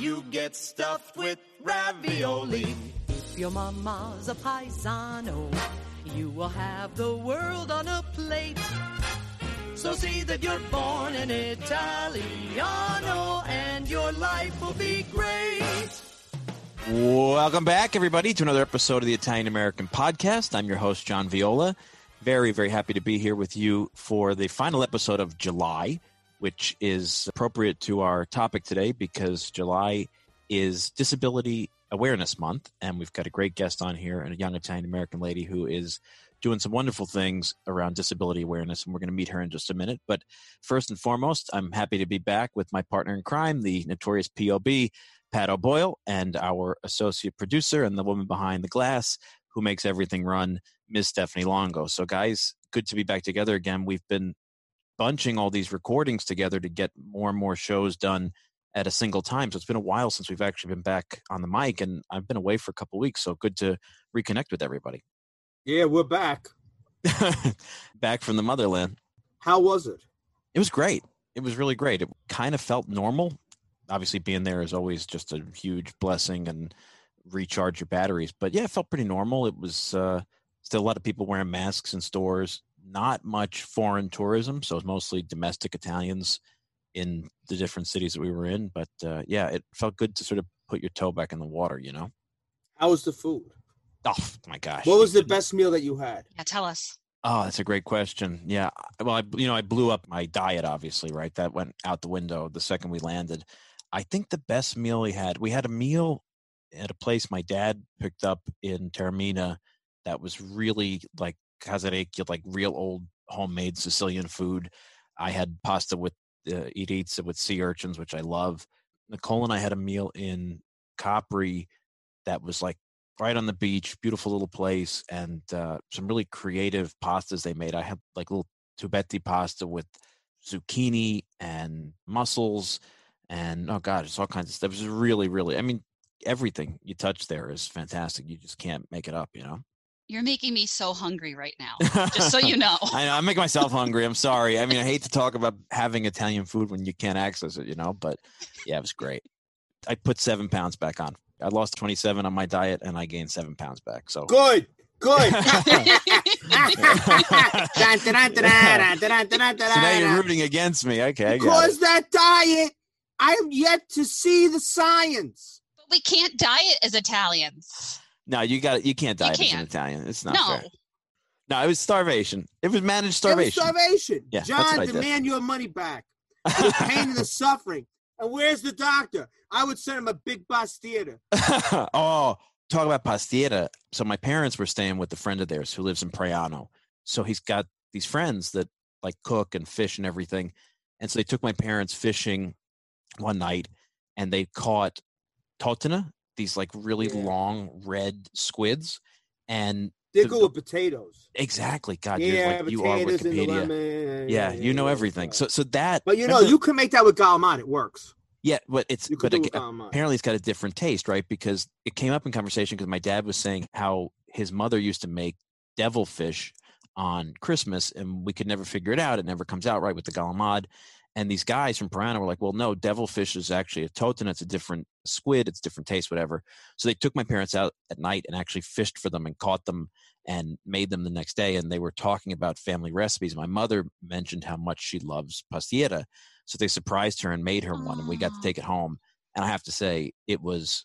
You get stuffed with ravioli. If your mama's a paisano, you will have the world on a plate. So see that you're born an Italiano and your life will be great. Welcome back, everybody, to another episode of the Italian American Podcast. I'm your host, John Viola. Very, very happy to be here with you for the final episode of July, which is appropriate to our topic today because July is Disability Awareness Month. And we've got a great guest on here a young Italian American lady who is doing some wonderful things around disability awareness. And we're going to meet her in just a minute. But first and foremost, I'm happy to be back with my partner in crime, the notorious POB, Pat O'Boyle, and our associate producer and the woman behind the glass who makes everything run, Ms. Stephanie Longo. So, guys, good to be back together again. We've been bunching all these recordings together to get more and more shows done at a single time. So it's been a while since we've actually been back on the mic, and I've been away for a couple weeks. So good to reconnect with everybody. Yeah, we're back. back from the motherland. How was it? It was great. It was really great. It kind of felt normal. Obviously, being there is always just a huge blessing and recharge your batteries. But yeah, it felt pretty normal. It was uh, still a lot of people wearing masks in stores. Not much foreign tourism, so it was mostly domestic Italians in the different cities that we were in. But uh, yeah, it felt good to sort of put your toe back in the water. You know. How was the food? Oh my gosh! What was the best meal that you had? Yeah, tell us. Oh, that's a great question. Yeah, well, I, you know, I blew up my diet. Obviously, right? That went out the window the second we landed. I think the best meal we had, we had a meal at a place my dad picked up in Taormina that was really like casarecchio, like real old homemade Sicilian food. I had pasta with uh, irizza with sea urchins, which I love. Nicole and I had a meal in Capri that was like right on the beach, beautiful little place, and uh, some really creative pastas they made. I had like little tubetti pasta with zucchini and mussels, and oh god, it's all kinds of stuff. It was really, really. I mean, everything you touch there is fantastic. You just can't make it up, you know. You're making me so hungry right now. Just so you know. I know. I'm making myself hungry. I'm sorry. I mean, I hate to talk about having Italian food when you can't access it, you know. But yeah, it was great. I put seven pounds back on. I lost 27 on my diet, and I gained seven pounds back. So good, good. so now you're rooting against me. Okay, because that diet, I am yet to see the science. But we can't diet as Italians. No, you got it. You can't diet can't. as an Italian. It's not No. fair. No, it was starvation. It was managed starvation. It was starvation. Yeah, John, what I did. demand your money back. The pain and the suffering. And where's the doctor? I would send him a big pastiera. oh, talk about pastiera. So my parents were staying with a friend of theirs who lives in Praiano. So he's got these friends that like cook and fish and everything. And so they took my parents fishing one night and they caught totana, these like really Yeah. long red squids. And They're The- with potatoes. exactly, God, yeah, you're like you are potatoes and the Wikipedia. lemon. Yeah, you know everything. So so that but you know, you can make that with galamad. It works. Yeah, but it's but it, apparently it's got a different taste, right? Because it came up in conversation because my dad was saying how his mother used to make devilfish on Christmas, and we could never figure it out. It never comes out right with the galamad. And these guys from Praiano were like, "Well, no, devilfish is actually a totem. It's a different squid. It's different taste, whatever." So they took my parents out at night and actually fished for them and caught them and made them the next day. And they were talking about family recipes. My mother mentioned how much she loves pastiera, so they surprised her and made her one, and we got to take it home. And I have to say, it was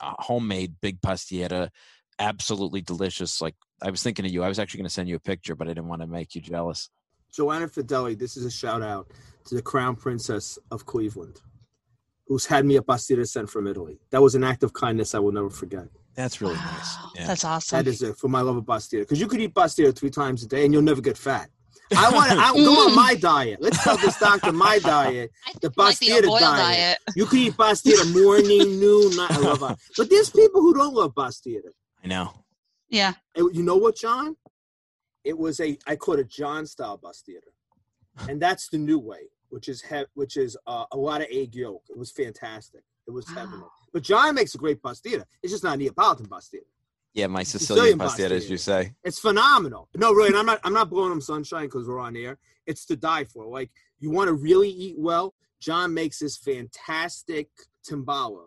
homemade big pastiera, absolutely delicious. Like I was thinking of you. I was actually going to send you a picture, but I didn't want to make you jealous. Joanna Fideli, this is a shout out to the Crown Princess of Cleveland, who's had me a pastira sent from Italy. That was an act of kindness I will never forget. That's really nice. Yeah. That's awesome. That is it for my love of pastira. Because you could eat pastira three times a day and you'll never get fat. I want to I go on my diet. Let's tell this doctor my diet. The think I like the Bastida oil diet. diet. You can eat pastilla morning, noon, night. I love it. But there's people who don't love pastilla. I know. Yeah. And you know what, John? It was a I call it a John style pastiera, and that's the new way, which is he, which is uh, a lot of egg yolk. It was fantastic. It was Wow. heavenly. But John makes a great pastiera. It's just not Neapolitan pastiera. Yeah, my Sicilian Sicilian pastilla, as you say. It's phenomenal. No, really, and I'm not. I'm not blowing them sunshine because we're on air. It's to die for. Like you want to really eat well. John makes this fantastic timballo,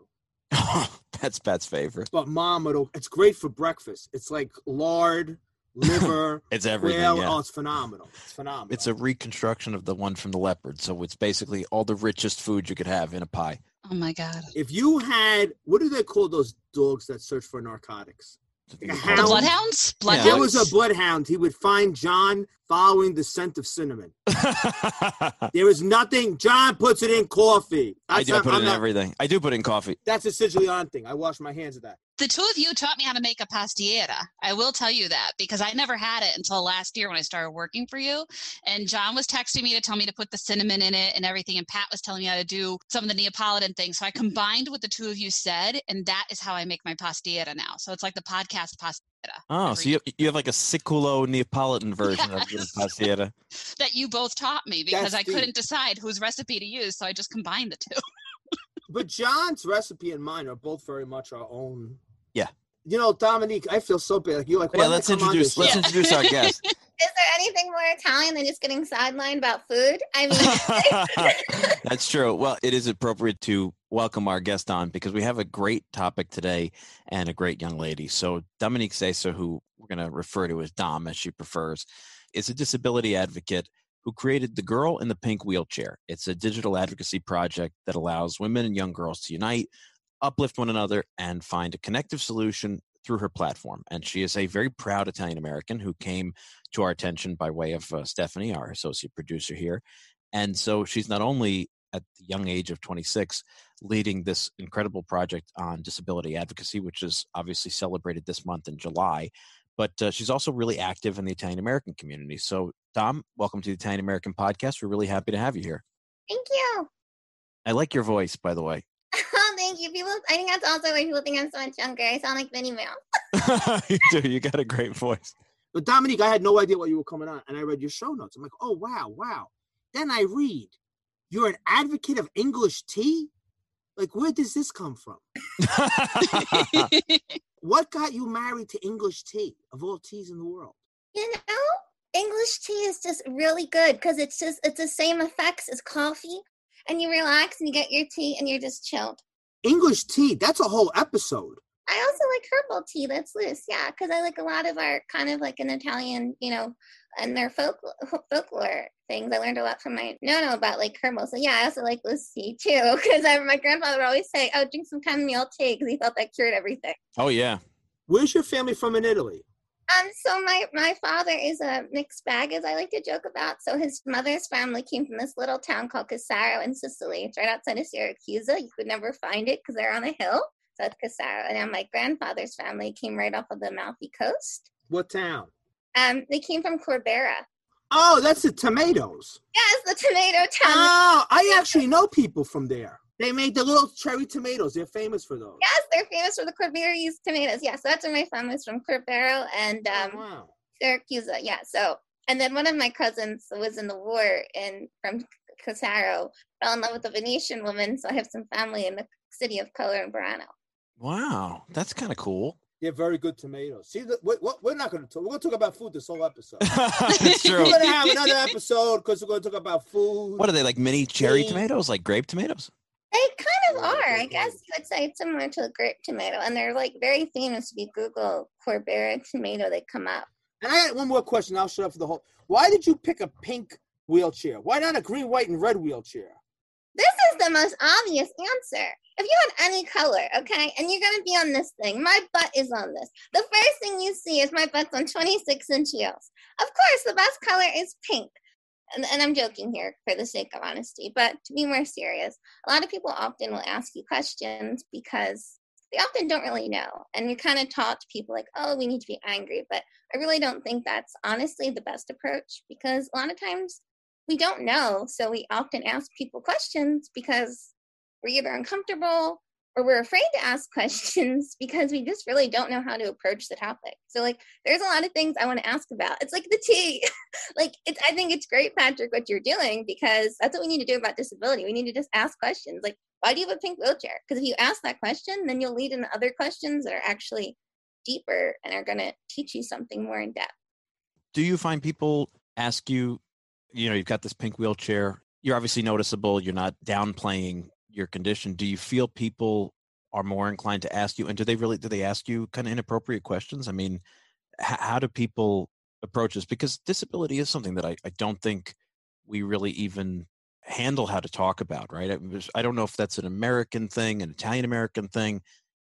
That's Pat's favorite. but mom, it'll, it's great for breakfast. It's like lard, liver, It's everything. quail. yeah. Oh, it's phenomenal. It's phenomenal. It's a reconstruction of the one from the leopard. So it's basically all the richest food you could have in a pie. Oh my God. if you had what do they call those dogs that search for narcotics? I think A it's The called- hound? bloodhounds? Yeah. There was a bloodhound. He would find John following the scent of cinnamon. There is nothing. John puts it in coffee. I That's do I not- put it I'm in not- everything. I do put it in coffee. That's a Sicilian thing. I wash my hands of that. The two of you taught me how to make a pastiera. I will tell you that because I never had it until last year when I started working for you. And John was texting me to tell me to put the cinnamon in it and everything. And Pat was telling me how to do some of the Neapolitan things. So I combined what the two of you said, and that is how I make my pastiera now. So it's like the podcast pastiera Oh, so you, you have like a Siculo Neapolitan version of your Yes. pastilla. that you both taught me because That's I the- couldn't decide whose recipe to use. So I just combined the two. But John's recipe and mine are both very much our own. Yeah. You know, Dominique, I feel so bad. Like you like. Yeah, why did I let's introduce let's? Yeah. introduce our guest. Is there anything more Italian than just getting sidelined about food? I mean, That's true. Well, it is appropriate to welcome our guest on because we have a great topic today and a great young lady. So, Dominique Sessa, who we're going to refer to as Dom as she prefers, is a disability advocate who created the Girl in the Pink Wheelchair. It's a digital advocacy project that allows women and young girls to unite, uplift one another, and find a connective solution through her platform. And she is a very proud Italian American who came to our attention by way of uh, Stephanie, our associate producer here. And so she's not only at the young age of 26 leading this incredible project on disability advocacy, which is obviously celebrated this month in July, but uh, she's also really active in the Italian American community. So, Dom, welcome to the Italian American podcast. We're really happy to have you here. thank you. I like your voice, by the way. Oh, thank you. People, I think that's also why people think I'm so much younger. I sound like Minnie Mouse. you do. You got a great voice. But Dominique, I had no idea what you were coming on, and I read your show notes. I'm like, oh wow, wow. Then I read, you're an advocate of English tea. Like, where does this come from? What got you married to English tea of all teas in the world? You know, English tea is just really good because it's just it's the same effects as coffee, and you relax and you get your tea and you're just chilled. English tea, that's a whole episode. I also like herbal tea that's loose, yeah, because I like a lot of our kind of like an Italian, you know, and their folk folklore things. I learned a lot from my no no about like herbal. So yeah, I also like Lucy too, because my grandfather would always say, "Oh, drink some chamomile tea," because he thought that cured everything. oh, yeah. Where's your family from in Italy? Um, so my my father is a mixed bag, as I like to joke about. So his mother's family came from this little town called Cassaro in Sicily. It's right outside of Syracuse. You could never find it because they're on a hill. So it's Cassaro. And then my grandfather's family came right off of the Amalfi Coast. What town? Um, they came from Corbera. Oh, that's the tomatoes. Yes, the tomato town. Oh, I actually know people from there. They made the little cherry tomatoes. They're famous for those. Yes, they're famous for the Corberese tomatoes. Yeah, so that's where my family's from, Corbero and Oh, um, wow. Syracuse. Yeah, so and then one of my cousins was in the war in from Cassaro fell in love with a Venetian woman, so I have some family in the city of color in Burano. Wow. That's kind of cool. They're very good tomatoes. See, the, we, we- we're not going to talk. We're going to talk about food this whole episode. That's we're going to have another episode because we're going to talk about food. What are they like mini cherry Tea. tomatoes, like grape tomatoes? They kind of Yeah, are, I guess you would say it's similar to a grape tomato, and they're like very famous. If you Google Corbera tomato, they come up. And I got one more question. I'll shut up for the whole. Why did you pick a pink wheelchair? Why not a green, white, and red wheelchair? This is the most obvious answer. If you had any color, okay, and you're gonna be on this thing, my butt is on this. The first thing you see is my butt's on 26 inch heels. Of course, the best color is pink. And, and I'm joking here for the sake of honesty, but to be more serious, a lot of people often will ask you questions because they often don't really know. And we kind of talk to people like, oh, we need to be angry. But I really don't think that's honestly the best approach because a lot of times we don't know. So we often ask people questions because we're either uncomfortable or we're afraid to ask questions because we just really don't know how to approach the topic. So like there's a lot of things I want to ask about. It's like the tea. like it's I think it's great, Patrick, what you're doing because that's what we need to do about disability. We need to just ask questions. Like, why do you have a pink wheelchair? Because if you ask that question, then you'll lead into other questions that are actually deeper and are gonna teach you something more in depth. Do you find people ask you, you know, you've got this pink wheelchair, you're obviously noticeable, you're not downplaying your condition, do you feel people are more inclined to ask you? And do they really do they ask you kind of inappropriate questions? I mean, h- how do people approach this? Because disability is something that I, I don't think we really even handle how to talk about, right? I, I don't know if that's an American thing, an Italian American thing,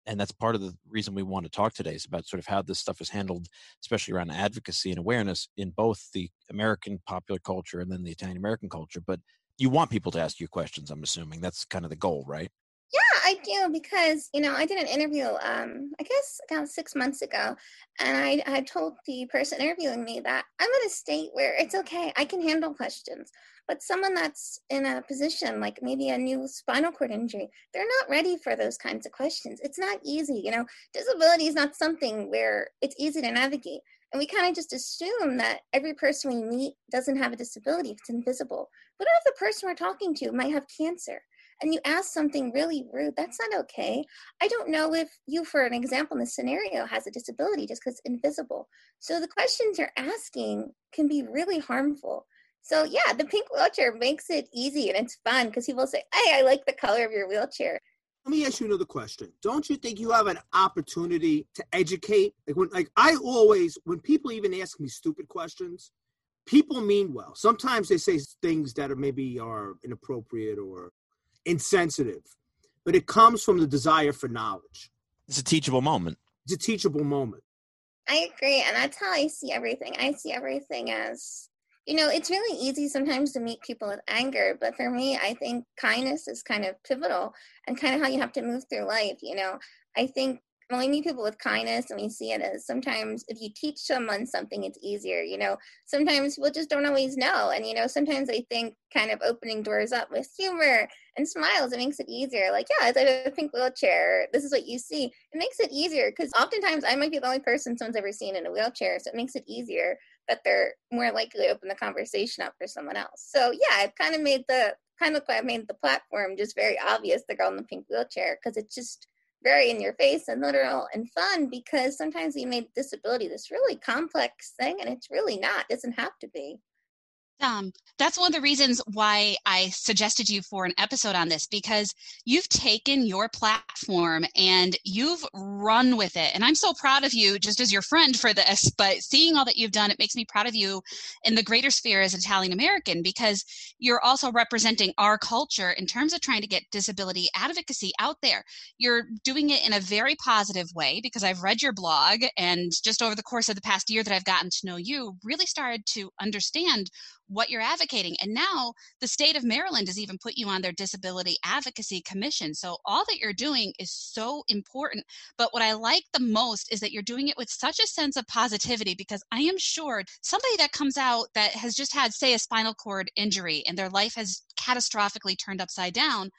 and that's part of the reason we want to talk today is about sort of how this stuff is handled, especially around advocacy and awareness in both the American popular culture and then the Italian American culture. But you want people to ask you questions i'm assuming that's kind of the goal right yeah i do because you know i did an interview um i guess about six months ago and i i told the person interviewing me that i'm in a state where it's okay i can handle questions but someone that's in a position like maybe a new spinal cord injury they're not ready for those kinds of questions it's not easy you know disability is not something where it's easy to navigate and we kind of just assume that every person we meet doesn't have a disability if it's invisible. What if the person we're talking to might have cancer? And you ask something really rude, that's not okay. I don't know if you, for an example, in this scenario, has a disability just because it's invisible. So the questions you're asking can be really harmful. So yeah, the pink wheelchair makes it easy and it's fun because people say, Hey, I like the color of your wheelchair. Let me ask you another question. Don't you think you have an opportunity to educate? Like when like I always when people even ask me stupid questions, people mean well. Sometimes they say things that are maybe are inappropriate or insensitive, but it comes from the desire for knowledge. It's a teachable moment. It's a teachable moment. I agree, and that's how I see everything. I see everything as you know, it's really easy sometimes to meet people with anger, but for me, I think kindness is kind of pivotal and kind of how you have to move through life. You know, I think when we meet people with kindness and we see it as sometimes if you teach someone something, it's easier. You know, sometimes people just don't always know. And, you know, sometimes I think kind of opening doors up with humor and smiles, it makes it easier. Like, yeah, it's a pink wheelchair. This is what you see. It makes it easier because oftentimes I might be the only person someone's ever seen in a wheelchair. So it makes it easier that they're more likely to open the conversation up for someone else. So yeah, I've kind of made the kind of I made the platform just very obvious, the girl in the pink wheelchair, because it's just very in your face and literal and fun because sometimes we made disability this really complex thing and it's really not, it doesn't have to be. Um, that's one of the reasons why I suggested you for an episode on this because you've taken your platform and you've run with it. And I'm so proud of you just as your friend for this, but seeing all that you've done, it makes me proud of you in the greater sphere as an Italian American because you're also representing our culture in terms of trying to get disability advocacy out there. You're doing it in a very positive way because I've read your blog and just over the course of the past year that I've gotten to know you, really started to understand what you're advocating. And now the state of Maryland has even put you on their disability advocacy commission. So all that you're doing is so important. But what I like the most is that you're doing it with such a sense of positivity because I am sure somebody that comes out that has just had, say, a spinal cord injury and their life has catastrophically turned upside down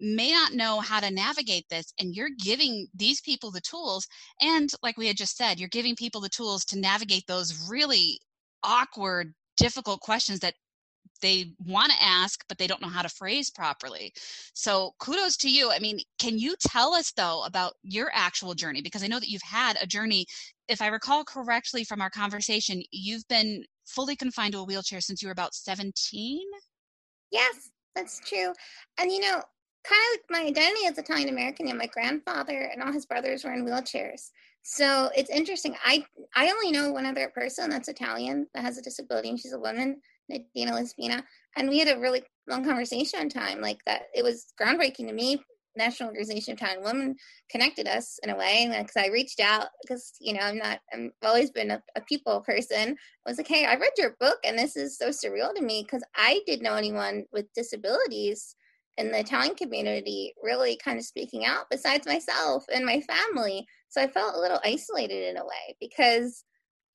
may not know how to navigate this and you're giving these people the tools and like we had just said you're giving people the tools to navigate those really awkward difficult questions that they want to ask but they don't know how to phrase properly. So kudos to you. I mean can you tell us though about your actual journey? Because i know that you've had a journey. If i recall correctly from our conversation you've been fully confined to a wheelchair since you were about 17 yes that's true. And you know kind of my identity is italian american and my grandfather and all his brothers were in wheelchairs so it's interesting. I I only know one other person that's Italian that has a disability, and she's a woman, Nadina LaSpina. And we had a really long conversation on time, like that. It was groundbreaking to me. National Organization of Italian Women connected us in a way, because I reached out because you know I'm not I've always been a, a people person. I was like, hey, I read your book, and this is so surreal to me because I didn't know anyone with disabilities in the Italian community really kind of speaking out besides myself and my family. So I felt a little isolated in a way because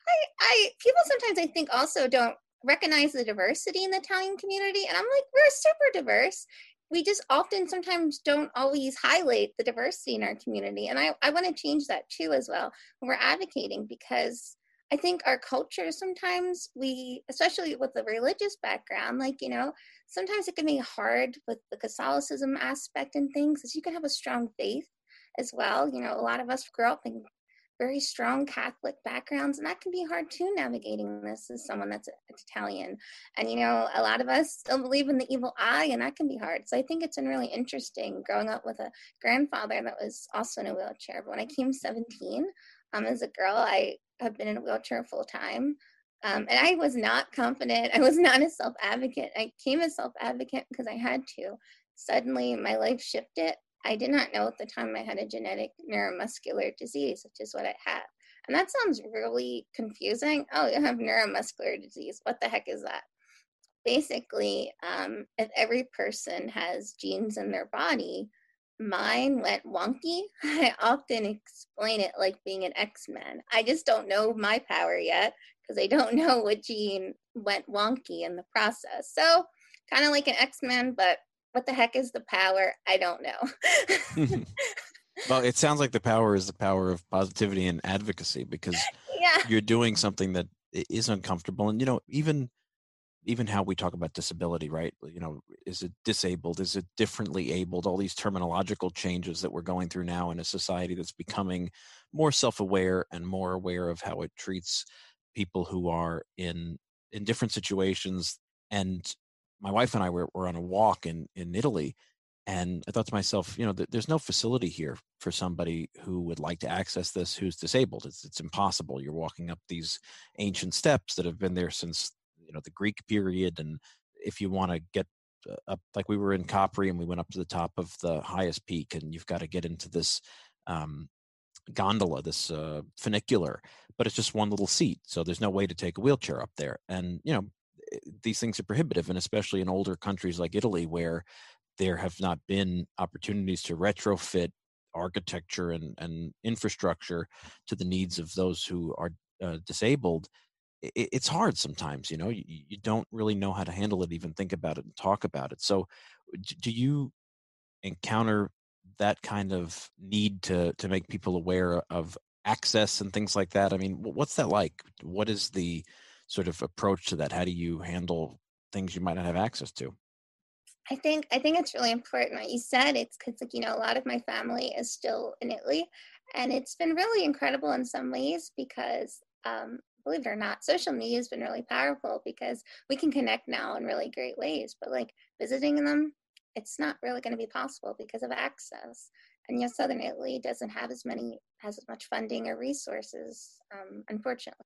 I, I people sometimes I think also don't recognize the diversity in the Italian community. And I'm like, we're super diverse. We just often sometimes don't always highlight the diversity in our community. And I, I want to change that too as well when we're advocating because I think our culture sometimes we, especially with the religious background, like, you know, sometimes it can be hard with the Catholicism aspect and things, as you can have a strong faith as well. You know, a lot of us grew up in very strong Catholic backgrounds, and that can be hard too navigating this as someone that's, Italian. And you know, a lot of us still believe in the evil eye, and that can be hard. So I think it's been really interesting growing up with a grandfather that was also in a wheelchair. But when I came 17, um, as a girl, I have been in a wheelchair full time. Um, and I was not confident. I was not a self advocate. I came a self advocate because I had to. Suddenly, my life shifted I did not know at the time I had a genetic neuromuscular disease, which is what I have. And that sounds really confusing. Oh, you have neuromuscular disease. What the heck is that? Basically, um, if every person has genes in their body, mine went wonky. I often explain it like being an X Men. I just don't know my power yet because I don't know what gene went wonky in the process. So, kind of like an X Men, but what the heck is the power? I don't know. well, it sounds like the power is the power of positivity and advocacy because yeah. you're doing something that is uncomfortable. And, you know, even even how we talk about disability, right? You know, is it disabled? Is it differently abled? All these terminological changes that we're going through now in a society that's becoming more self-aware and more aware of how it treats people who are in in different situations and my wife and I were, were on a walk in, in Italy, and I thought to myself, you know, th- there's no facility here for somebody who would like to access this who's disabled. It's, it's impossible. You're walking up these ancient steps that have been there since, you know, the Greek period. And if you want to get uh, up, like we were in Capri and we went up to the top of the highest peak, and you've got to get into this um, gondola, this uh, funicular, but it's just one little seat. So there's no way to take a wheelchair up there. And, you know, these things are prohibitive, and especially in older countries like Italy, where there have not been opportunities to retrofit architecture and, and infrastructure to the needs of those who are uh, disabled it, it's hard sometimes you know? You, you don't really know how to handle it even think about it and talk about it. So do you encounter that kind of need to to make people aware of access and things like that? I mean what's that like? What is the sort of approach to that? How do you handle things you might not have access to? I think I think it's really important what you said. It's because like you know a lot of my family is still in Italy, and it's been really incredible in some ways because um, believe it or not, social media has been really powerful because we can connect now in really great ways. But like visiting them, it's not really going to be possible because of access. And yes, Southern Italy doesn't have as many has as much funding or resources, um, unfortunately.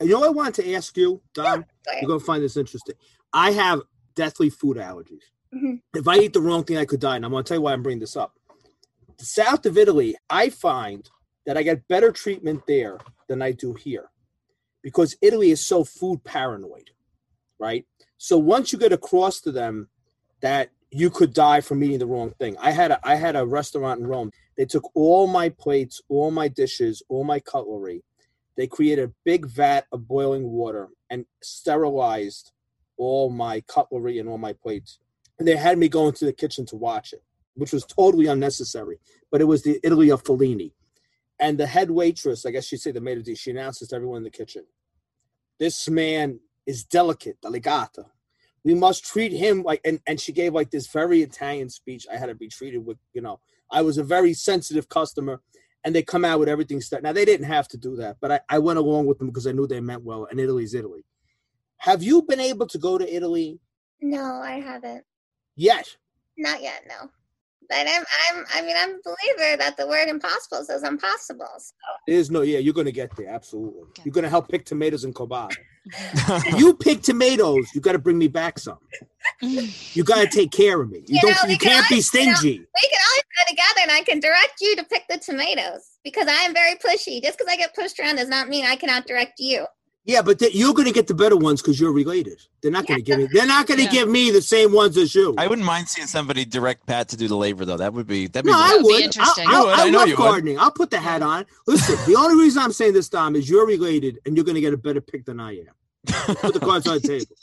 you know, I wanted to ask you, Dom. Yeah, you're gonna find this interesting. I have deathly food allergies. Mm-hmm. If I eat the wrong thing, I could die. And I'm gonna tell you why I'm bringing this up. The south of Italy, I find that I get better treatment there than I do here, because Italy is so food paranoid, right? So once you get across to them that you could die from eating the wrong thing. I had a I had a restaurant in Rome. They took all my plates, all my dishes, all my cutlery, they created a big vat of boiling water and sterilized all my cutlery and all my plates. And they had me go into the kitchen to watch it, which was totally unnecessary. But it was the Italy of Fellini. And the head waitress, I guess she'd say the maid of the, she announces to everyone in the kitchen, this man is delicate, delicata. We must treat him like, and, and she gave like this very Italian speech. I had to be treated with, you know, I was a very sensitive customer and they come out with everything stuck. Now they didn't have to do that, but I, I went along with them because I knew they meant well. And Italy's Italy. Have you been able to go to Italy? No, I haven't. Yet. Not yet, no. But I'm, I'm, I mean, I'm a believer that the word impossible says impossible. So There's no, yeah, you're going to get there. Absolutely. Okay. You're going to help pick tomatoes in Cobalt. you pick tomatoes, you got to bring me back some. You got to take care of me. You You don't. know, you can can't be always- you know- stingy. we can always go together, and I can direct you to pick the tomatoes because I am very pushy. Just because I get pushed around does not mean I cannot direct you. Yeah, but th- you're going to get the better ones because you're related. They're not going to give me. They're not going to Yeah. give me the same ones as you. I wouldn't mind seeing somebody direct Pat to do the labor though. That would be that'd be no, I would be interesting. I, You would. I, I know love you would. gardening. I'll put the hat on. Listen, the only reason I'm saying this, Dom, is you're related and you're going to get a better pick than I am. Put the cards on the table.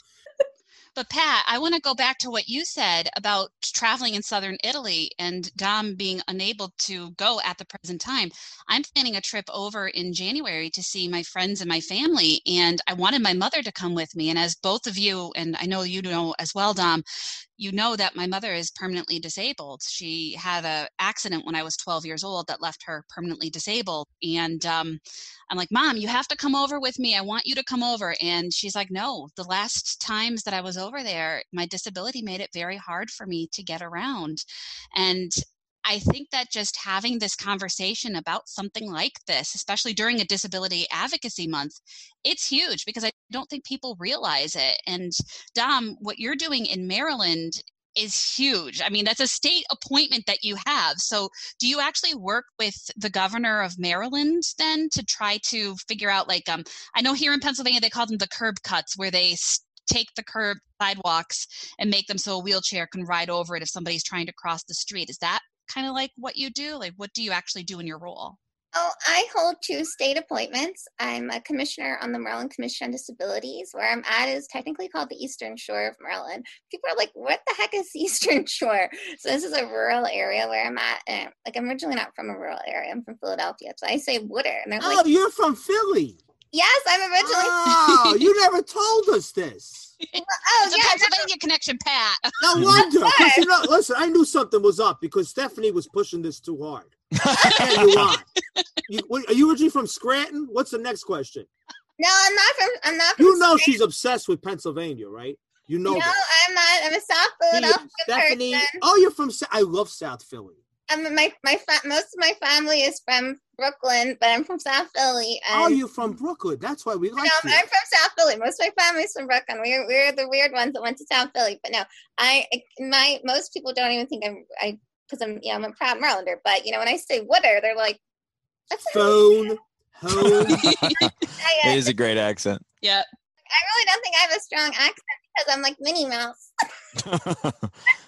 But Pat, I want to go back to what you said about traveling in southern Italy and Dom being unable to go at the present time. I'm planning a trip over in January to see my friends and my family, and I wanted my mother to come with me. And as both of you, and I know you know as well, Dom, you know that my mother is permanently disabled. She had a accident when I was 12 years old that left her permanently disabled, and um, I'm like, Mom, you have to come over with me. I want you to come over. And she's like, No, the last times that I was over there, my disability made it very hard for me to get around. And I think that just having this conversation about something like this, especially during a disability advocacy month, it's huge because I don't think people realize it. And Dom, what you're doing in Maryland is huge. I mean, that's a state appointment that you have. So, do you actually work with the governor of Maryland then to try to figure out like um I know here in Pennsylvania they call them the curb cuts where they take the curb sidewalks and make them so a wheelchair can ride over it if somebody's trying to cross the street. Is that kind of like what you do? Like what do you actually do in your role? Oh, I hold two state appointments. I'm a commissioner on the Maryland Commission on Disabilities. Where I'm at is technically called the Eastern Shore of Maryland. People are like, "What the heck is the Eastern Shore?" So this is a rural area where I'm at. And like, I'm originally not from a rural area. I'm from Philadelphia, so I say Wooder, and they're Oh, like, Oh, you're from Philly. "Yes, I'm originally." Oh, you never told us this. oh it's a yeah, no, Pennsylvania connection, Pat. No wonder. 'cause you know, listen, I knew something was up because Stephanie was pushing this too hard. Yeah, you are. You, what- are you originally from Scranton? What's the next question? no, I'm not from. I'm not from. You know Spain. she's obsessed with Pennsylvania, right? You know No, that. I'm not. I'm a South She- Philadelphia Stephanie. person. Oh, you're from. Sa- I love South Philly. I'm my my fa- most of my family is from Brooklyn, but I'm from South Philly. And Oh, you're from Brooklyn. That's why we like No, you. I'm from South Philly. Most of my family's from Brooklyn. We're we're the weird ones that went to South Philly. But no, I my most people don't even think I'm I because I'm yeah I'm a proud Marylander. But you know when I say Wooder, they're like, "What's that?" Phone, home. I, uh, It is a great accent. Yeah. I really don't think I have a strong accent because I'm like Minnie Mouse.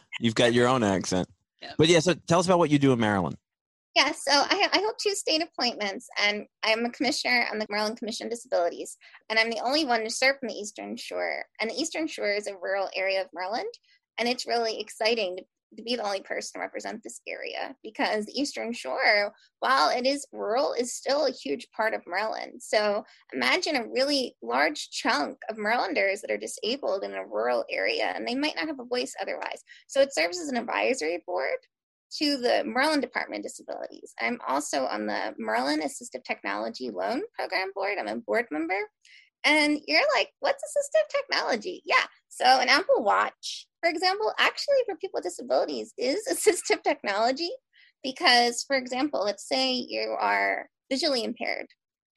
You've got your own accent. Yeah. But yeah, so tell us about what you do in Maryland. Yeah, so I, I hold two state appointments, and I'm a commissioner on the Maryland Commission on Disabilities, and I'm the only one to serve from the Eastern Shore. And the Eastern Shore is a rural area of Maryland, and it's really exciting to, be the only person to represent this area because the Eastern Shore, while it is rural, is still a huge part of Maryland. So imagine a really large chunk of Marylanders that are disabled in a rural area, and they might not have a voice otherwise. So it serves as an advisory board to the Maryland Department of Disabilities. I'm also on the Maryland Assistive Technology Loan Program Board. I'm a board member. And you're like, what's assistive technology? Yeah. So an Apple Watch, for example, actually for people with disabilities is assistive technology because, for example, let's say you are visually impaired,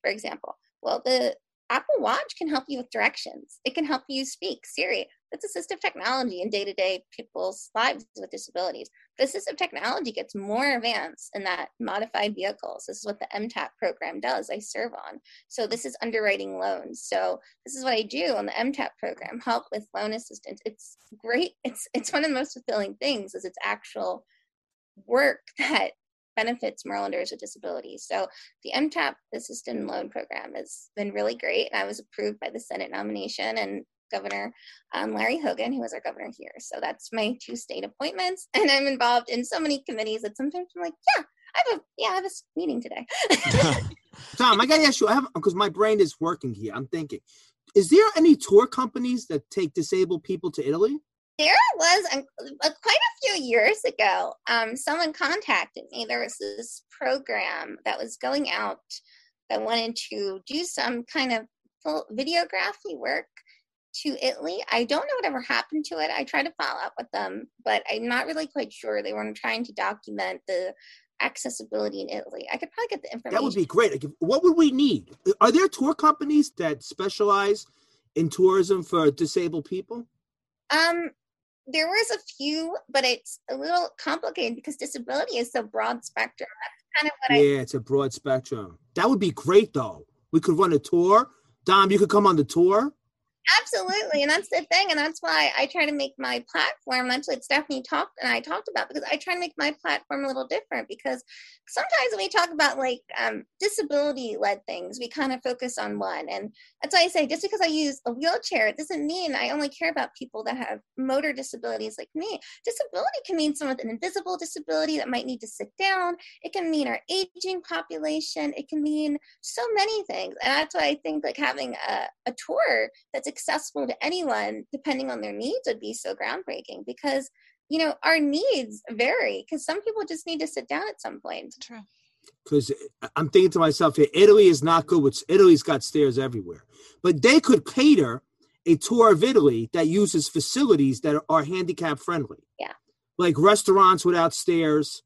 for example. Well, the Apple Watch can help you with directions. It can help you speak Siri. That's assistive technology in day-to-day people's lives with disabilities. But assistive technology gets more advanced in that modified vehicles. This is what the MTAP program does. I serve on. So this is underwriting loans. So this is what I do on the MTAP program: help with loan assistance. It's great. It's it's one of the most fulfilling things is its actual work that benefits Marylanders with disabilities. So the MTAP Assistant Loan Program has been really great. I was approved by the Senate nomination and Governor um, Larry Hogan, who is our governor here. So that's my two state appointments, and I'm involved in so many committees that sometimes I'm like, yeah, I have a yeah, I have a meeting today. Dom, I gotta ask you. I have because my brain is working here. I'm thinking, is there any tour companies that take disabled people to Italy? there was a, a, quite a few years ago um, someone contacted me there was this program that was going out that wanted to do some kind of videography work to Italy. I don't know whatever happened to it. I tried to follow up with them, but I'm not really quite sure. They were trying to document the accessibility in Italy. I could probably get the information. That would be great. Like, what would we need? Are there tour companies that specialize in tourism for disabled people? Um, there was a few, but it's a little complicated because disability is so broad spectrum. That's kind of what I Yeah, it's a broad spectrum. That would be great, though. We could run a tour. Dom, you could come on the tour. Absolutely, and that's the thing, and that's why I try to make my platform. That's what Stephanie talked and I talked about because I try to make my platform a little different. Because sometimes when we talk about like um, disability-led things, we kind of focus on one, and that's why I say just because I use a wheelchair it doesn't mean I only care about people that have motor disabilities like me. Disability can mean someone with an invisible disability that might need to sit down. It can mean our aging population. It can mean so many things, and that's why I think like having a, a tour that's accessible to anyone depending on their needs would be so groundbreaking because you know our needs vary because some people just need to sit down at some point True. Because uh, I'm thinking to myself here, Italy is not good with Italy's got stairs everywhere. But they could cater a tour of Italy that uses facilities that are, are handicap friendly. Yeah. Like restaurants without stairs,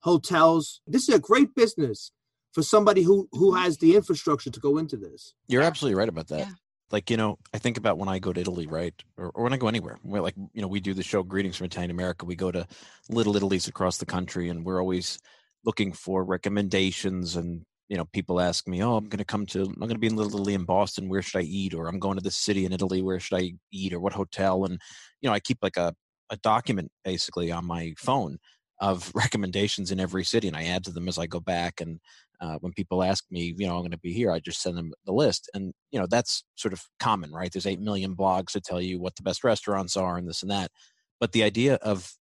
hotels. This is a great business for somebody who who mm-hmm. has the infrastructure to go into this. You're absolutely right about that. Yeah. Like, you know, I think about when I go to Italy, right? Or, or when I go anywhere. We're like, you know, we do the show Greetings from Italian America. We go to little Italies across the country and we're always looking for recommendations and you know, people ask me, "Oh, I'm going to come to, I'm going to be in Little Italy in Boston. Where should I eat?" Or I'm going to this city in Italy. Where should I eat? Or what hotel? And you know, I keep like a a document basically on my phone of recommendations in every city, and I add to them as I go back. And uh, when people ask me, you know, I'm going to be here, I just send them the list, and you know, that's sort of common, right? There's eight million blogs that tell you what the best restaurants are and this and that. But the idea of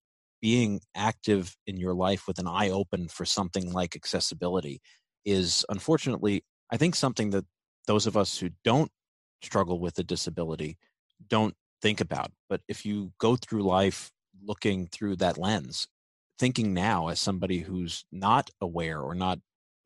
being active in your life with an eye open for something like accessibility is unfortunately, I think, something that those of us who don't struggle with a disability don't think about. But if you go through life looking through that lens, thinking now as somebody who's not aware or not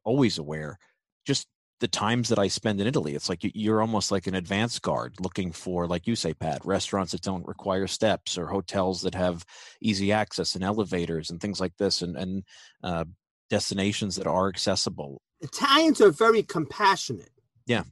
always aware, just the times that I spend in Italy, it's like you- you're almost like an advance guard looking for, like you say, Pat, restaurants that don't require steps or hotels that have easy access and elevators and things like this, and and uh, destinations that are accessible. Italians are very compassionate. Yeah.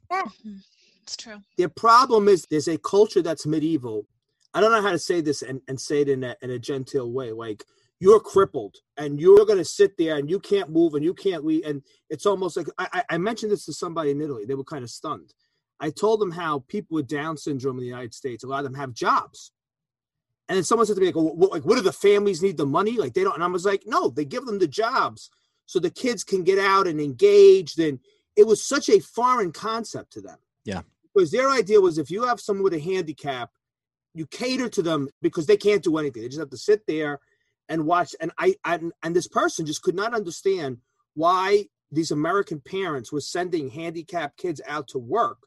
It's true. Their problem is there's a culture that's medieval. I don't know how to say this and, and say it in a, in a genteel way. Like you're crippled and you're going to sit there and you can't move and you can't leave. And it's almost like I, I mentioned this to somebody in Italy. They were kind of stunned. I told them how people with Down syndrome in the United States, a lot of them have jobs. And then someone said to me, like, well, what, like, what do the families need the money? Like, they don't. And I was like, no, they give them the jobs so the kids can get out and engaged. And it was such a foreign concept to them. Yeah. Because their idea was if you have someone with a handicap, you cater to them because they can't do anything. They just have to sit there and watch. And I and, and this person just could not understand why these American parents were sending handicapped kids out to work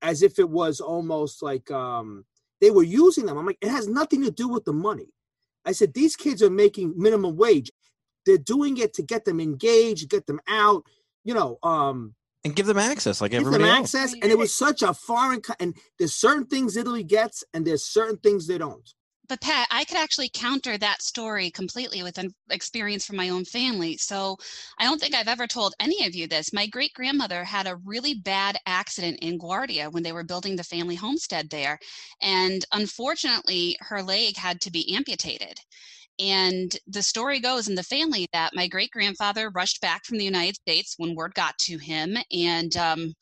as if it was almost like um they were using them. I'm like, it has nothing to do with the money. I said, these kids are making minimum wage. They're doing it to get them engaged, get them out, you know, um, And give them access like give them everybody else. access. And it was such a foreign, co- and there's certain things Italy gets, and there's certain things they don't. But Pat, I could actually counter that story completely with an experience from my own family. So I don't think I've ever told any of you this. My great grandmother had a really bad accident in Guardia when they were building the family homestead there. And unfortunately, her leg had to be amputated. And the story goes in the family that my great grandfather rushed back from the United States when word got to him. And um,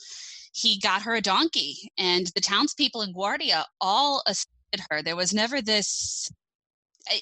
he got her a donkey. And the townspeople in Guardia all her. There was never this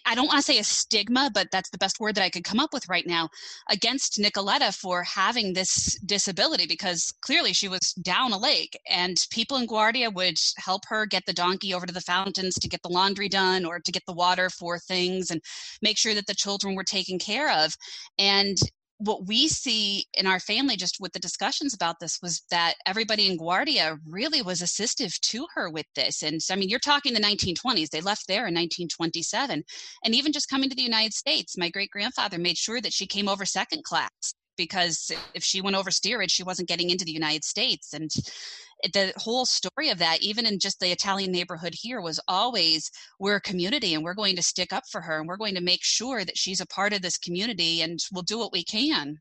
I- don't want to say a stigma, but that's the best word that I could come up with right now against Nicoletta for having this disability because clearly she was down a lake and people in Guardia would help her get the donkey over to the fountains to get the laundry done or to get the water for things and make sure that the children were taken care of. And what we see in our family just with the discussions about this was that everybody in Guardia really was assistive to her with this. And so, I mean, you're talking the 1920s. They left there in 1927. And even just coming to the United States, my great grandfather made sure that she came over second class because if she went over steerage, she wasn't getting into the United States. And the whole story of that, even in just the Italian neighborhood here, was always we're a community and we're going to stick up for her and we're going to make sure that she's a part of this community and we'll do what we can.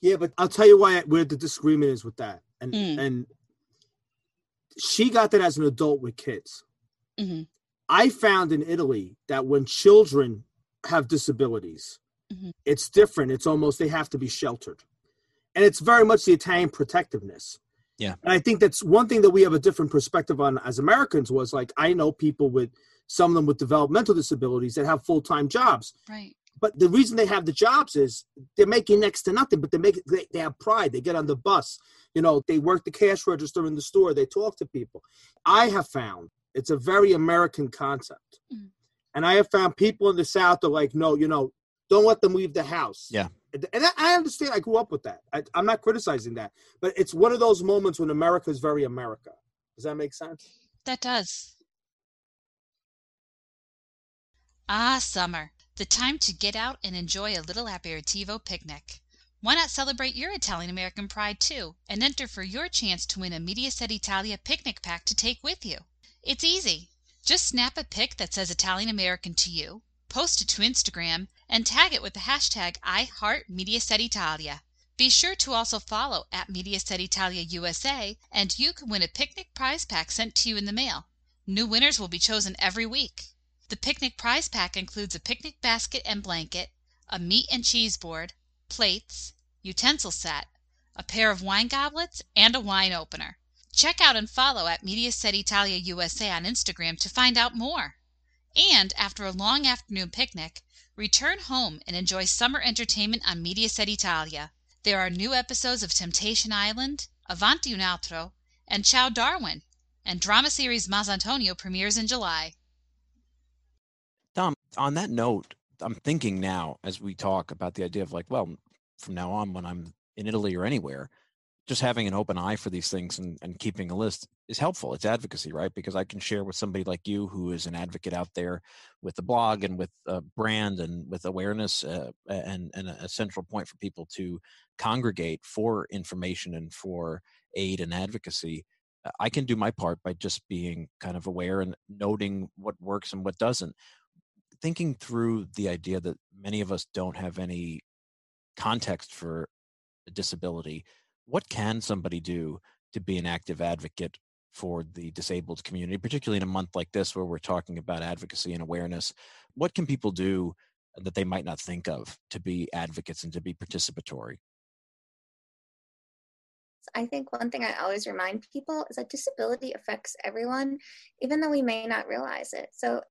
Yeah, but I'll tell you why where the disagreement is with that, and Mm. and she got that as an adult with kids. hmm I found in Italy that when children have disabilities, Mhm. it's different. It's almost they have to be sheltered, and it's very much the Italian protectiveness. Yeah. and I think that's one thing that we have a different perspective on as Americans. Was like I know people with some of them with developmental disabilities that have full time jobs, Right. but the reason they have the jobs is they're making next to nothing but they make they, they have pride they get on the bus you know they work the cash register in the store they talk to people i have found it's a very american concept Mhm. and i have found people in the south are like no you know don't let them leave the house Yeah. And I, understand i grew up with that I, i'm not criticizing that but it's one of those moments when america is very america does that make sense That does. Ah, summer. The time to get out and enjoy a little aperitivo picnic. Why not celebrate your Italian American pride too and enter for your chance to win a Mediaset Italia picnic pack to take with you? It's easy. Just snap a pic that says Italian American to you, post it to Instagram, and tag it with the hashtag IHeartMediasetItalia. Be sure to also follow at Mediaset USA, and you can win a picnic prize pack sent to you in the mail. New winners will be chosen every week. The picnic prize pack includes a picnic basket and blanket, a meat and cheese board, plates, utensil set, a pair of wine goblets, and a wine opener. Check out and follow at Mediaset Italia USA on Instagram to find out more. And after a long afternoon picnic, return home and enjoy summer entertainment on Mediaset Italia. There are new episodes of Temptation Island, Avanti un altro, and Ciao Darwin, and drama series Mas Antonio premieres in July. Tom, on that note, I'm thinking now as we talk about the idea of like, well, from now on, when I'm in Italy or anywhere, just having an open eye for these things and, and keeping a list is helpful. It's advocacy, right? Because I can share with somebody like you who is an advocate out there with the blog and with a brand and with awareness uh, and, and a central point for people to congregate for information and for aid and advocacy. Uh, I can do my part by just being kind of aware and noting what works and what doesn't thinking through the idea that many of us don't have any context for disability, what can somebody do to be an active advocate for the disabled community, particularly in a month like this where we're talking about advocacy and awareness? What can people do that they might not think of to be advocates and to be participatory? I think one thing I always remind people is that disability affects everyone, even though we may not realize it. So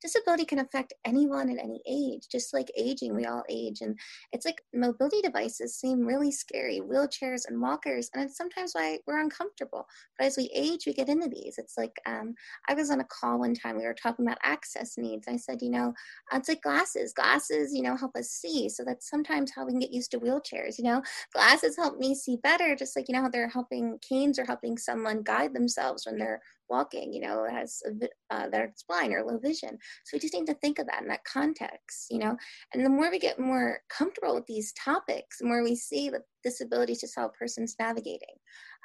disability can affect anyone at any age just like aging we all age and it's like mobility devices seem really scary wheelchairs and walkers and it's sometimes why we're uncomfortable but as we age we get into these. It's like um, i was on a call one time we were talking about access needs i said you know it's like glasses glasses you know help us see so that's sometimes how we can get used to wheelchairs you know? Glasses help me see better just like you know they're helping canes are helping someone guide themselves when they're walking, you know, has uh, that's blind or low vision. So we just need to think of that in that context, you know. And the more we get more comfortable with these topics, the more we see that disability is just how a person's navigating.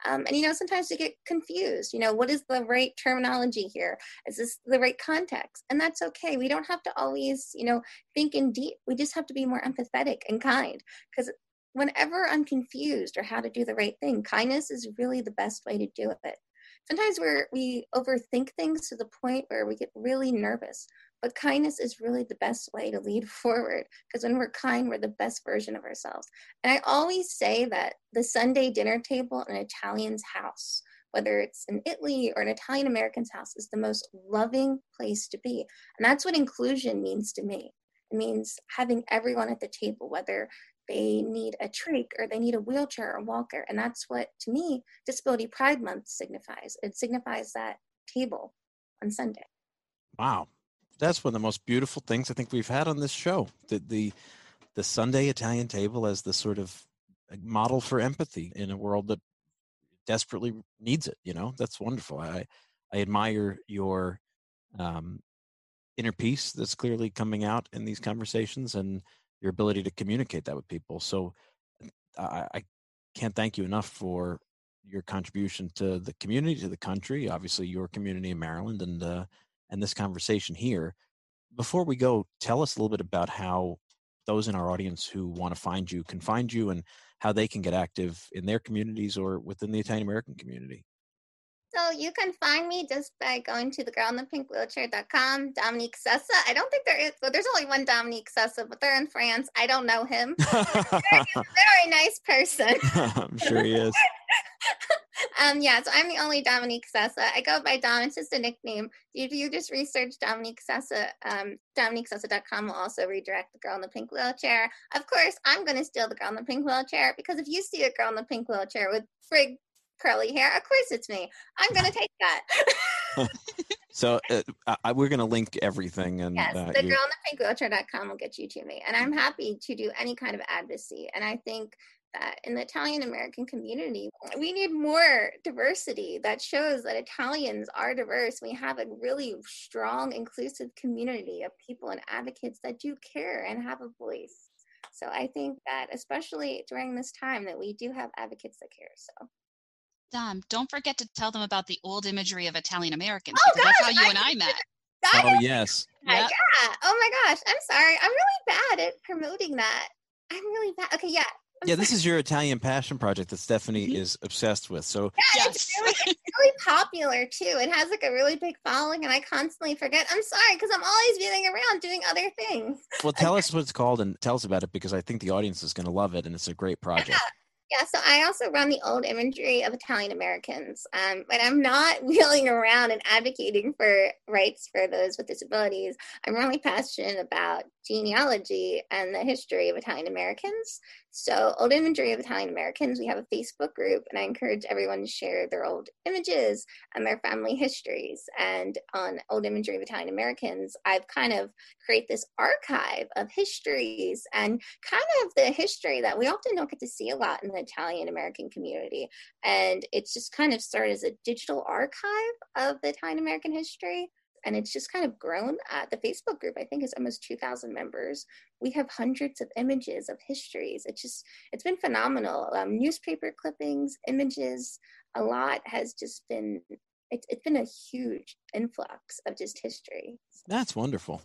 Um, and you know, sometimes we get confused. You know, what is the right terminology here? Is this the right context? And that's okay. We don't have to always, you know, think in deep. We just have to be more empathetic and kind because whenever I'm confused or how to do the right thing, kindness is really the best way to do it sometimes we're we overthink things to the point where we get really nervous but kindness is really the best way to lead forward because when we're kind we're the best version of ourselves. And i always say that the sunday dinner table in an italian's house whether it's in italy or an italian american's house is the most loving place to be. And that's what inclusion means to me. It means having everyone at the table whether they need a trach or they need a wheelchair or walker. And that's what, to me, Disability Pride Month signifies. It signifies that table on Sunday. Wow. That's one of the most beautiful things I think we've had on this show. The the the Sunday Italian table as the sort of model for empathy in a world that desperately needs it. You know, that's wonderful. I I admire your um, inner peace that's clearly coming out in these conversations and your ability to communicate that with people. So I, I can't thank you enough for your contribution to the community, to the country, obviously your community in Maryland, and uh, and this conversation here. Before we go, tell us a little bit about how those in our audience who want to find you can find you and how they can get active in their communities or within the Italian American community. So you can find me just by going to the girl in the pink wheelchair.com, Dominique Sessa. I don't think there is, well, there's only one Dominique Sessa, but they're in France. I don't know him. very, very nice person. I'm sure he is. um, yeah, so I'm the only Dominique Sessa. I go by Dom, it's just a nickname. If you just research Dominique Sessa, um, DominiqueSessa.com will also redirect the girl in the pink wheelchair. Of course, I'm going to steal the girl in the pink wheelchair because if you see a girl in the pink wheelchair with frig curly hair. Of course, it's me. I'm going to take that. so uh, I, we're going to link everything. And yes, uh, the girl in the pink wheelchair.com will get you to me. And I'm happy to do any kind of advocacy. And I think that in the Italian American community, we need more diversity that shows that Italians are diverse. We have a really strong, inclusive community of people and advocates that do care and have a voice. So I think that especially during this time that we do have advocates that care. So Dom, don't forget to tell them about the old imagery of Italian Americans oh, gosh, that's how you I, and I met. oh yes. Yeah. yeah. Oh my gosh. I'm sorry. I'm really bad at promoting that. I'm really bad. Okay, yeah. I'm yeah, sorry. this is your Italian passion project that Stephanie mm-hmm. is obsessed with. So yeah, yes. it's, really, it's really popular too. It has like a really big following, and I constantly forget. I'm sorry because I'm always being around doing other things. Well, tell us what it's called and tell us about it because I think the audience is going to love it, and it's a great project. Yeah. Yeah, so I also run the old imagery of Italian Americans, um, but I'm not wheeling around and advocating for rights for those with disabilities. I'm really passionate about genealogy and the history of Italian Americans. So, Old Imagery of Italian Americans, we have a Facebook group, and I encourage everyone to share their old images and their family histories. And on Old Imagery of Italian Americans, I've kind of create this archive of histories and kind of the history that we often don't get to see a lot in the Italian American community. And it's just kind of started as a digital archive of the Italian American history and it's just kind of grown. Uh, the Facebook group, I think, is almost 2,000 members. We have hundreds of images of histories. It's just, it's been phenomenal. Um, newspaper clippings, images, a lot has just been, it's, it's been a huge influx of just history. That's wonderful.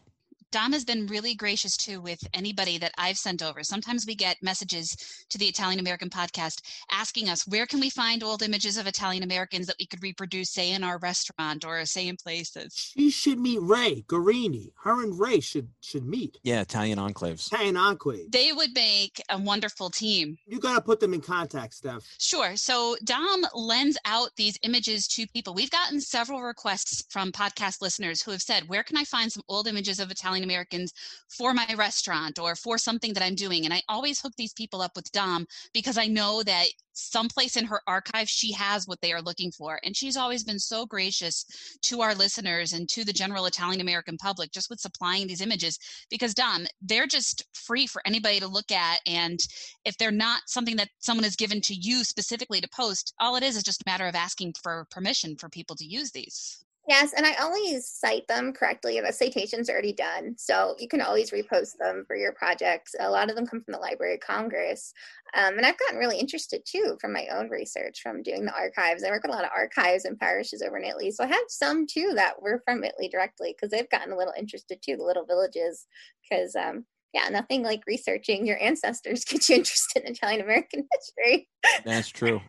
Dom has been really gracious too with anybody that I've sent over. Sometimes we get messages to the Italian American podcast asking us where can we find old images of Italian Americans that we could reproduce, say in our restaurant or say in places. She should meet Ray Guarini. Her and Ray should should meet. Yeah, Italian enclaves. Italian enclave. They would make a wonderful team. You got to put them in contact, Steph. Sure. So Dom lends out these images to people. We've gotten several requests from podcast listeners who have said, "Where can I find some old images of Italian Americans for my restaurant or for something that I'm doing. And I always hook these people up with Dom because I know that someplace in her archive she has what they are looking for. And she's always been so gracious to our listeners and to the general italian american public just with supplying these images because dom they're just free for anybody to look at. And if they're not something that someone has given to you specifically to post all it is is just a matter of asking for permission for people to use these Yes, and I always cite them correctly. The citation's are already done, so you can always repost them for your projects. A lot of them come from the Library of Congress, um, and I've gotten really interested too from my own research from doing the archives. I work with a lot of archives and parishes over in Italy, so I have some too that were from Italy directly because they've gotten a little interested too, the little villages, because um, yeah, nothing like researching your ancestors gets you interested in Italian American history. That's true,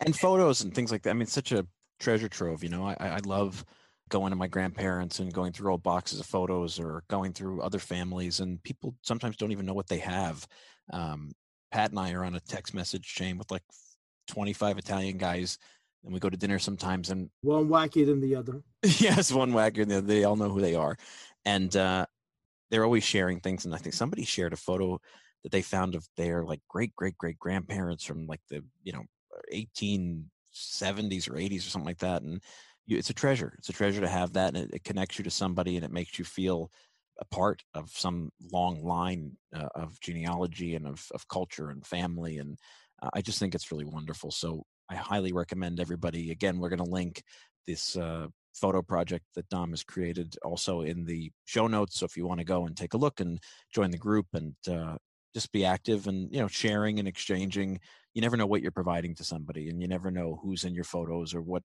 and photos and things like that. I mean, such a treasure trove. You know, I, I love going to my grandparents and going through old boxes of photos or going through other families and people sometimes don't even know what they have. Um, pat and i are on a text message chain with like 25 italian guys and we go to dinner sometimes and one wackier than the other. Yes one wackier than the other they all know who they are and uh, they're always sharing things and i think somebody shared a photo that they found of their like great great great grandparents from like the you know 1870s or 80s or something like that and you, it's a treasure. It's a treasure to have that, and it, it, connects you to somebody, and it makes you feel a part of some long line uh, of genealogy and of, of culture and family. And uh, I just think it's really wonderful. So I highly recommend everybody. Again, we're going to link this uh, photo project that Dom has created also in the show notes. So if you want to go and take a look and join the group and uh, just be active and you know sharing and exchanging. You never know what you're providing to somebody, and you never know who's in your photos or what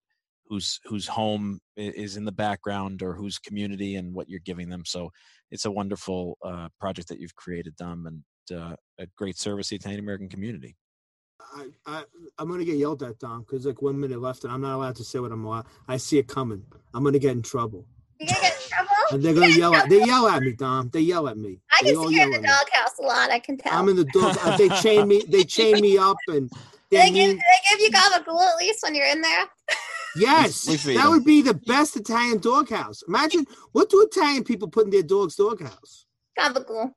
whose whose home is in the background or whose community and what you're giving them. So it's a wonderful uh, project that you've created, Dom, and uh, a great service to the Italian American community. I, I I'm gonna get yelled at, Dom, because like one minute left, and I'm not allowed to say what I'm. Allowed. I see it coming. I'm gonna get in trouble. You're gonna get in trouble. And they're gonna yell at. They yell at me, Dom. They yell at me. I They can see you in the at me. doghouse a lot. I can tell. I'm in the dog. uh, they chain me. They chain me up, and they they, give, do mean, they give you gabagool at least when you're in there? Yes, that would be the best Italian doghouse. Imagine what do Italian people put in their dog's doghouse? Gabagool.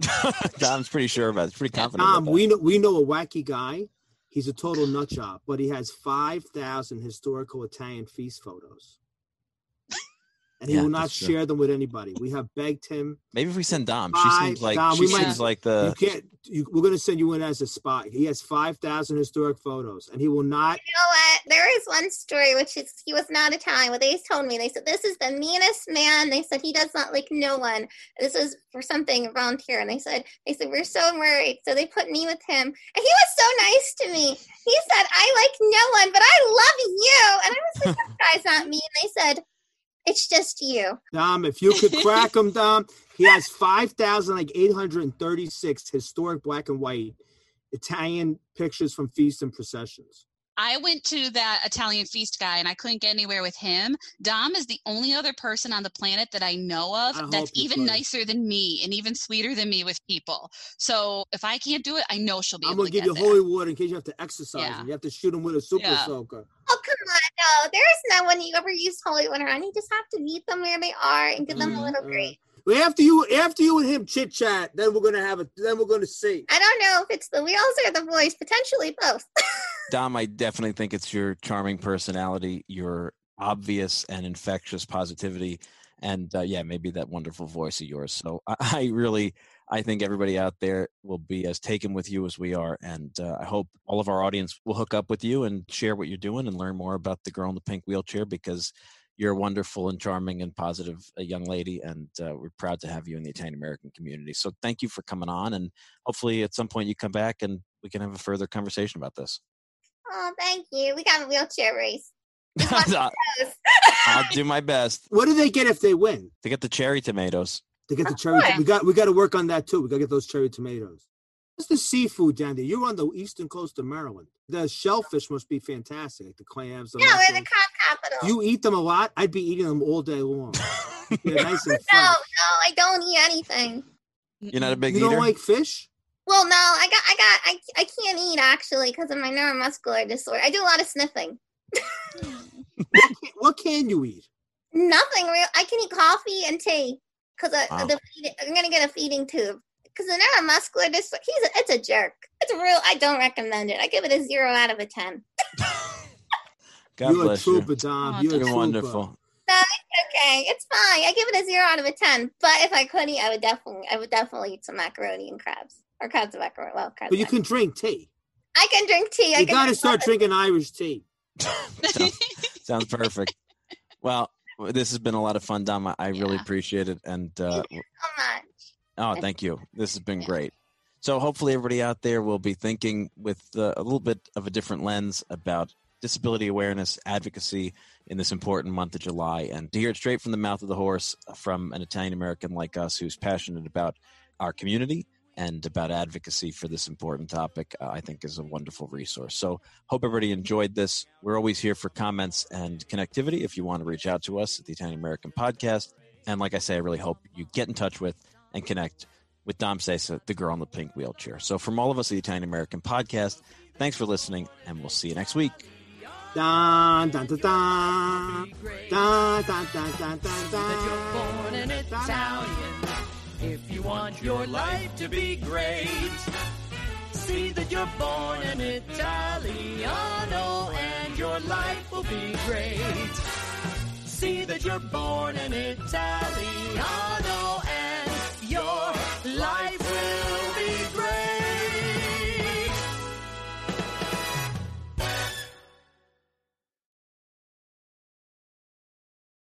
Dom's pretty sure about it. He's pretty confident. Tom, we know we know a wacky guy. He's a total nut job, but he has five thousand historical Italian feast photos, and he Yeah, will not share them with anybody. We have begged him. Maybe if we send Dom, she seems like Dom, she we might- seems like the you can't. You, we're going to send you in as a spy. He has five thousand historic photos, and he will not. You know what? There is one story which is he was not Italian, but they told me they said this is the meanest man. They said he does not like no one. This was for something around here, and they said they said we're so worried, so they put me with him, and he was so nice to me. He said I like no one, but I love you, and I was like, this guy's not me. And they said it's just you. Dom, if you could crack him, Dom, he has five thousand like eight hundred and thirty six historic black and white Italian pictures from feasts and processions. I went to that Italian feast guy and I couldn't get anywhere with him. Dom is the only other person on the planet that I know of I that's even could. nicer than me and even sweeter than me with people. So if I can't do it, I know she'll be I'm able gonna to give get you there. holy water in case you have to exercise. Yeah. him. You have to shoot him with a super Yeah. soaker. Oh come on, no, there is no one you ever use holy water on. You just have to meet them where they are and give them a little Mhm. grace. Well, after you, after you and him chit chat, then we're gonna have a, Then we're gonna see. I don't know if it's the wheels or the voice, potentially both. Dom, I definitely think it's your charming personality, your obvious and infectious positivity, and uh, yeah, maybe that wonderful voice of yours. So I, I really, I think everybody out there will be as taken with you as we are, and uh, I hope all of our audience will hook up with you and share what you're doing and learn more about the girl in the pink wheelchair because you're a wonderful and charming and positive uh, young lady, and uh, we're proud to have you in the Italian American community. So thank you for coming on, and hopefully at some point you come back and we can have a further conversation about this. Oh, thank you. We got a wheelchair race. I'll. I'll do my best What do they get if they win? They get the cherry tomatoes. They get the Of cherry, course. we got we got to work on that too. We got to get those cherry tomatoes. What's the seafood down there? You're on the eastern coast of Maryland. The shellfish must be fantastic. like The clams. The no, we're the mussels. crab capital. You eat them a lot. I'd be eating them all day long. Nice and no, no, I don't eat anything. You're not a big You eater. don't like fish? Well, no, I got, I got, I, I can't eat actually because of my neuromuscular disorder. I do a lot of sniffing. What can, what can you eat? Nothing real. I can eat coffee and tea because Wow. the feed- I'm gonna get a feeding tube. Because the neuromuscular disorder, he's a, it's a jerk. It's a real. I don't recommend it. I give it a zero out of a ten. God You're a bless you. trooper, Dom. Oh, You're, a You're trooper. wonderful. Okay, it's fine. I give it a zero out of a ten. But if I could eat, I would definitely, I would definitely eat some macaroni and crabs or crabs and macaroni. Well, crabs. But you and can drink tea. I can drink tea. I You can got to drink start lots drinking Irish tea. sounds, sounds perfect. Well, this has been a lot of fun, Dom. I- I really appreciate it. And uh, so much. oh, thank you. This has been great. So hopefully everybody out there will be thinking with uh, a little bit of a different lens about disability awareness, advocacy in this important month of July, and to hear it straight from the mouth of the horse from an Italian American like us who's passionate about our community and about advocacy for this important topic, uh, I think is a wonderful resource. So, hope everybody enjoyed this. We're always here for comments and connectivity if you want to reach out to us at the Italian American Podcast. And like I say, I really hope you get in touch with and connect with Dom Sessa, the girl in the pink wheelchair. So, from all of us at the Italian American Podcast, thanks for listening, and we'll see you next week. Dun, dun, dun, dun. Dun, dun, dun, dun, dun, that you're born an dun. Italian. If you want your life to be great, see that you're born an Italiano and your life will be great. See that you're born an Italiano and your life